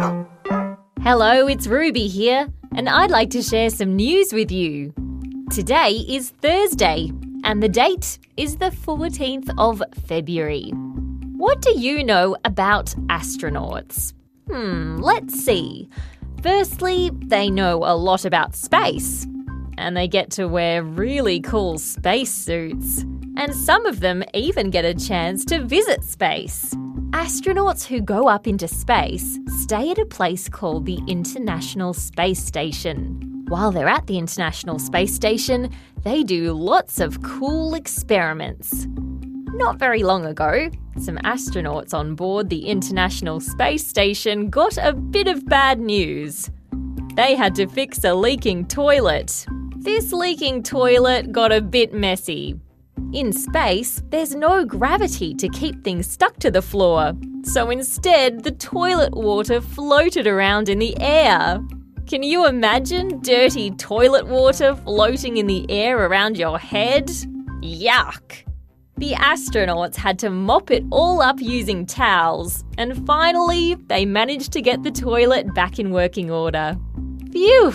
Hello, it's Ruby here, and I'd like to share some news with you. Today is Thursday, and the date is the 14th of February. What do you know about astronauts? Hmm, let's see. Firstly, they know a lot about space, and they get to wear really cool space suits. And some of them even get a chance to visit space. Astronauts who go up into space stay at a place called the International Space Station. While they're at the International Space Station, they do lots of cool experiments. Not very long ago, some astronauts on board the International Space Station got a bit of bad news. They had to fix a leaking toilet. This leaking toilet got a bit messy. In space, there's no gravity to keep things stuck to the floor, so instead, the toilet water floated around in the air. Can you imagine dirty toilet water floating in the air around your head? Yuck! The astronauts had to mop it all up using towels, and finally, they managed to get the toilet back in working order. Phew!